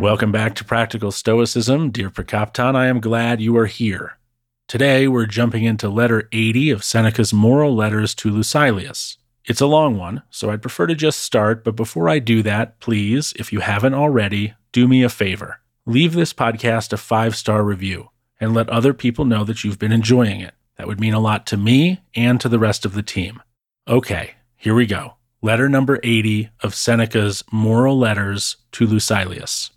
Welcome back to Practical Stoicism. Dear Prokopton, I am glad you are here. Today we're jumping into letter 80 of Seneca's Moral Letters to Lucilius. It's a long one, so I'd prefer to just start, but before I do that, please, if you haven't already, do me a favor. Leave this podcast a five star review and let other people know that you've been enjoying it. That would mean a lot to me and to the rest of the team. Okay, here we go. Letter number 80 of Seneca's Moral Letters to Lucilius.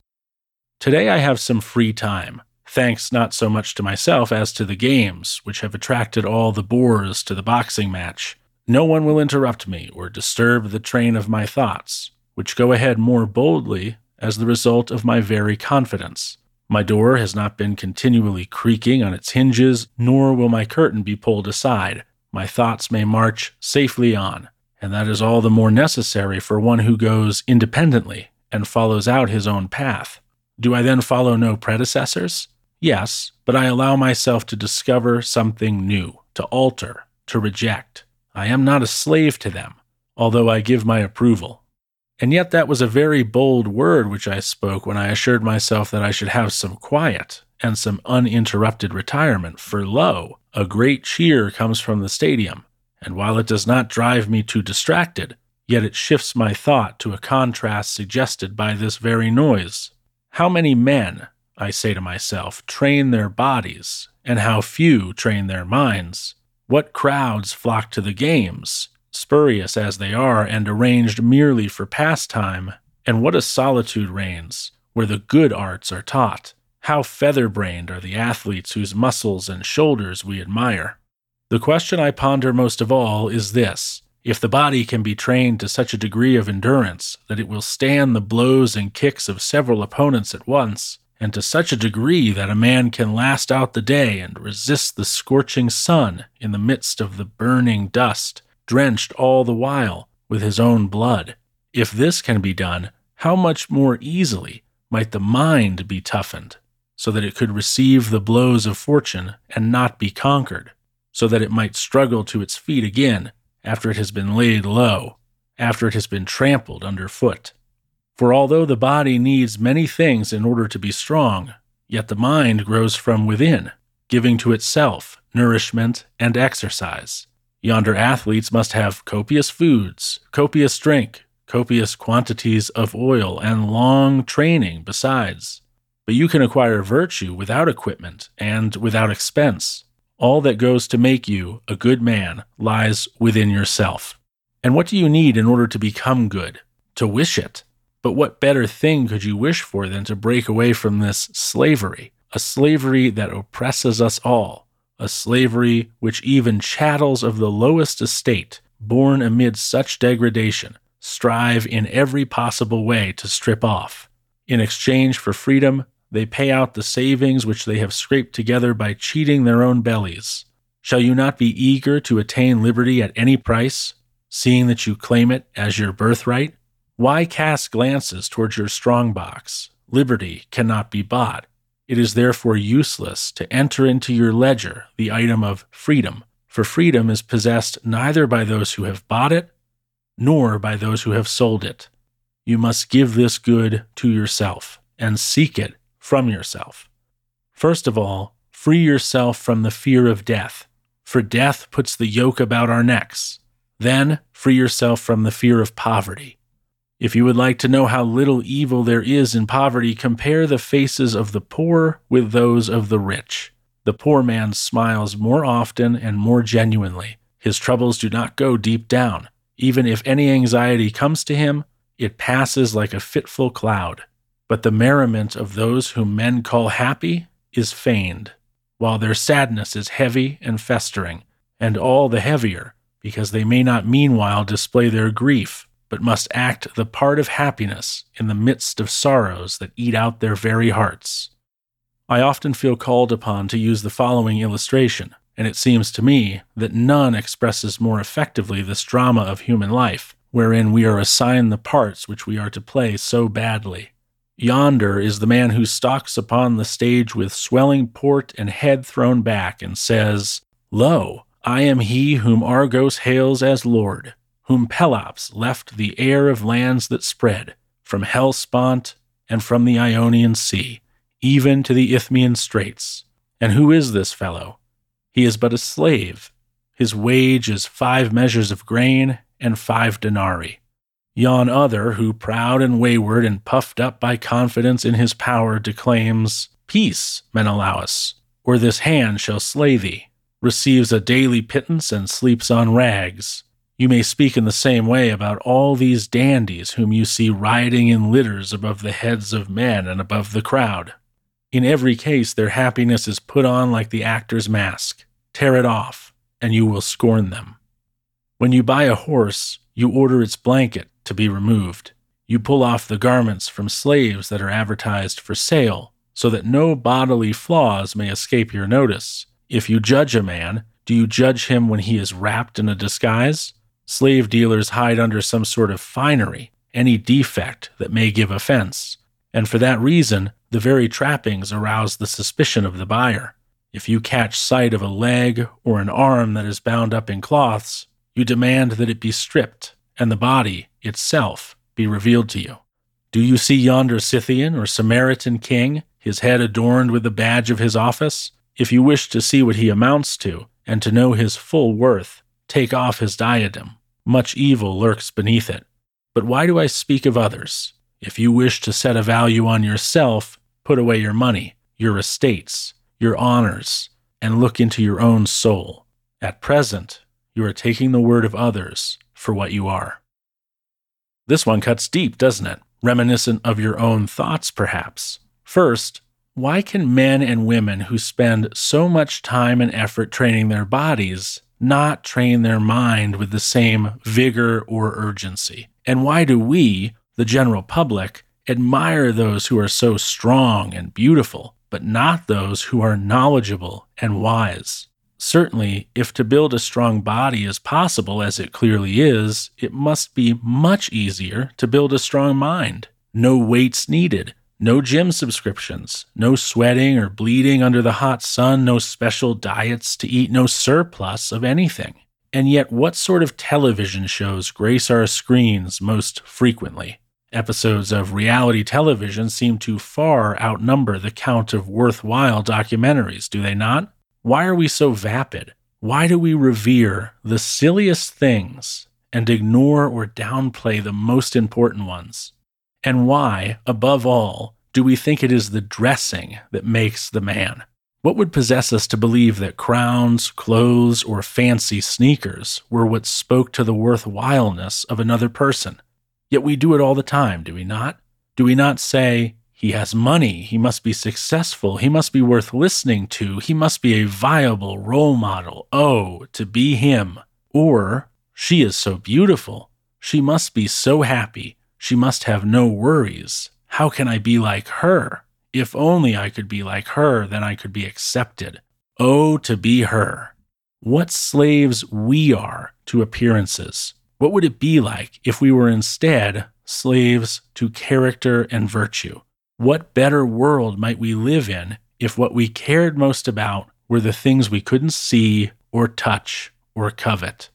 Today I have some free time, thanks not so much to myself as to the games, which have attracted all the boors to the boxing match. No one will interrupt me or disturb the train of my thoughts, which go ahead more boldly as the result of my very confidence. My door has not been continually creaking on its hinges, nor will my curtain be pulled aside. My thoughts may march safely on, and that is all the more necessary for one who goes independently and follows out his own path. Do I then follow no predecessors? Yes, but I allow myself to discover something new, to alter, to reject. I am not a slave to them, although I give my approval. And yet, that was a very bold word which I spoke when I assured myself that I should have some quiet and some uninterrupted retirement, for lo, a great cheer comes from the stadium, and while it does not drive me too distracted, yet it shifts my thought to a contrast suggested by this very noise. How many men, I say to myself, train their bodies, and how few train their minds? What crowds flock to the games, spurious as they are and arranged merely for pastime, and what a solitude reigns where the good arts are taught. How feather brained are the athletes whose muscles and shoulders we admire. The question I ponder most of all is this if the body can be trained to such a degree of endurance that it will stand the blows and kicks of several opponents at once, and to such a degree that a man can last out the day and resist the scorching sun in the midst of the burning dust, drenched all the while with his own blood. If this can be done, how much more easily might the mind be toughened, so that it could receive the blows of fortune and not be conquered, so that it might struggle to its feet again after it has been laid low, after it has been trampled under foot. For although the body needs many things in order to be strong, yet the mind grows from within, giving to itself nourishment and exercise. Yonder athletes must have copious foods, copious drink, copious quantities of oil, and long training besides. But you can acquire virtue without equipment and without expense. All that goes to make you a good man lies within yourself. And what do you need in order to become good? To wish it. But what better thing could you wish for than to break away from this slavery, a slavery that oppresses us all, a slavery which even chattels of the lowest estate, born amid such degradation, strive in every possible way to strip off. In exchange for freedom, they pay out the savings which they have scraped together by cheating their own bellies. Shall you not be eager to attain liberty at any price, seeing that you claim it as your birthright? Why cast glances towards your strong box? Liberty cannot be bought. It is therefore useless to enter into your ledger the item of freedom, for freedom is possessed neither by those who have bought it, nor by those who have sold it. You must give this good to yourself and seek it from yourself. First of all, free yourself from the fear of death, for death puts the yoke about our necks. Then free yourself from the fear of poverty. If you would like to know how little evil there is in poverty, compare the faces of the poor with those of the rich. The poor man smiles more often and more genuinely. His troubles do not go deep down. Even if any anxiety comes to him, it passes like a fitful cloud. But the merriment of those whom men call happy is feigned, while their sadness is heavy and festering, and all the heavier, because they may not meanwhile display their grief, but must act the part of happiness in the midst of sorrows that eat out their very hearts. I often feel called upon to use the following illustration, and it seems to me that none expresses more effectively this drama of human life, wherein we are assigned the parts which we are to play so badly. Yonder is the man who stalks upon the stage with swelling port and head thrown back and says, Lo, I am he whom Argos hails as Lord, whom Pelops left the heir of lands that spread, from Hellespont and from the Ionian Sea, even to the Isthmian Straits. And who is this fellow? He is but a slave. His wage is five measures of grain and five denarii. Yon other, who, proud and wayward and puffed up by confidence in his power, declaims, Peace, Menelaus, or this hand shall slay thee, receives a daily pittance and sleeps on rags. You may speak in the same way about all these dandies whom you see riding in litters above the heads of men and above the crowd. In every case, their happiness is put on like the actor's mask. Tear it off, and you will scorn them. When you buy a horse, you order its blanket to be removed. You pull off the garments from slaves that are advertised for sale, so that no bodily flaws may escape your notice. If you judge a man, do you judge him when he is wrapped in a disguise? Slave dealers hide under some sort of finery any defect that may give offense, and for that reason, the very trappings arouse the suspicion of the buyer. If you catch sight of a leg or an arm that is bound up in cloths, you demand that it be stripped and the body itself be revealed to you. Do you see yonder Scythian or Samaritan king, his head adorned with the badge of his office? If you wish to see what he amounts to, and to know his full worth, take off his diadem. Much evil lurks beneath it. But why do I speak of others? If you wish to set a value on yourself, put away your money, your estates, your honors, and look into your own soul. At present, you are taking the word of others for what you are. This one cuts deep, doesn't it? Reminiscent of your own thoughts, perhaps. First, why can men and women who spend so much time and effort training their bodies not train their mind with the same vigor or urgency? And why do we, the general public, admire those who are so strong and beautiful, but not those who are knowledgeable and wise? Certainly, if to build a strong body is possible, as it clearly is, it must be much easier to build a strong mind. No weights needed, no gym subscriptions, no sweating or bleeding under the hot sun, no special diets to eat, no surplus of anything. And yet, what sort of television shows grace our screens most frequently? Episodes of reality television seem to far outnumber the count of worthwhile documentaries, do they not? Why are we so vapid? Why do we revere the silliest things and ignore or downplay the most important ones? And why, above all, do we think it is the dressing that makes the man? What would possess us to believe that crowns, clothes, or fancy sneakers were what spoke to the worthwhileness of another person? Yet we do it all the time, do we not? Do we not say, he has money. He must be successful. He must be worth listening to. He must be a viable role model. Oh, to be him. Or, she is so beautiful. She must be so happy. She must have no worries. How can I be like her? If only I could be like her, then I could be accepted. Oh, to be her. What slaves we are to appearances. What would it be like if we were instead slaves to character and virtue? What better world might we live in if what we cared most about were the things we couldn't see or touch or covet.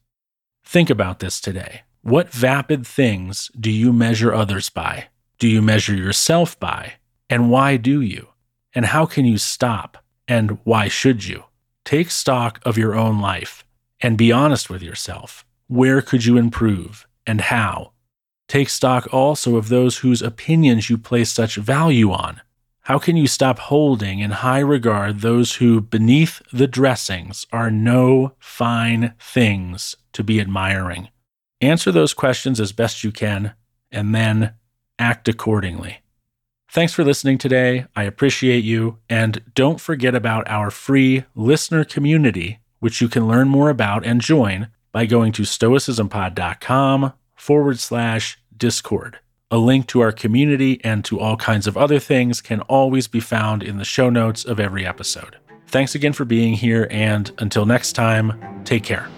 Think about this today. What vapid things do you measure others by? Do you measure yourself by? And why do you? And how can you stop? And why should you? Take stock of your own life and be honest with yourself. Where could you improve and how? Take stock also of those whose opinions you place such value on. How can you stop holding in high regard those who, beneath the dressings, are no fine things to be admiring? Answer those questions as best you can, and then act accordingly. Thanks for listening today. I appreciate you. And don't forget about our free listener community, which you can learn more about and join by going to stoicismpod.com forward slash discord. A link to our community and to all kinds of other things can always be found in the show notes of every episode. Thanks again for being here, and until next time, take care.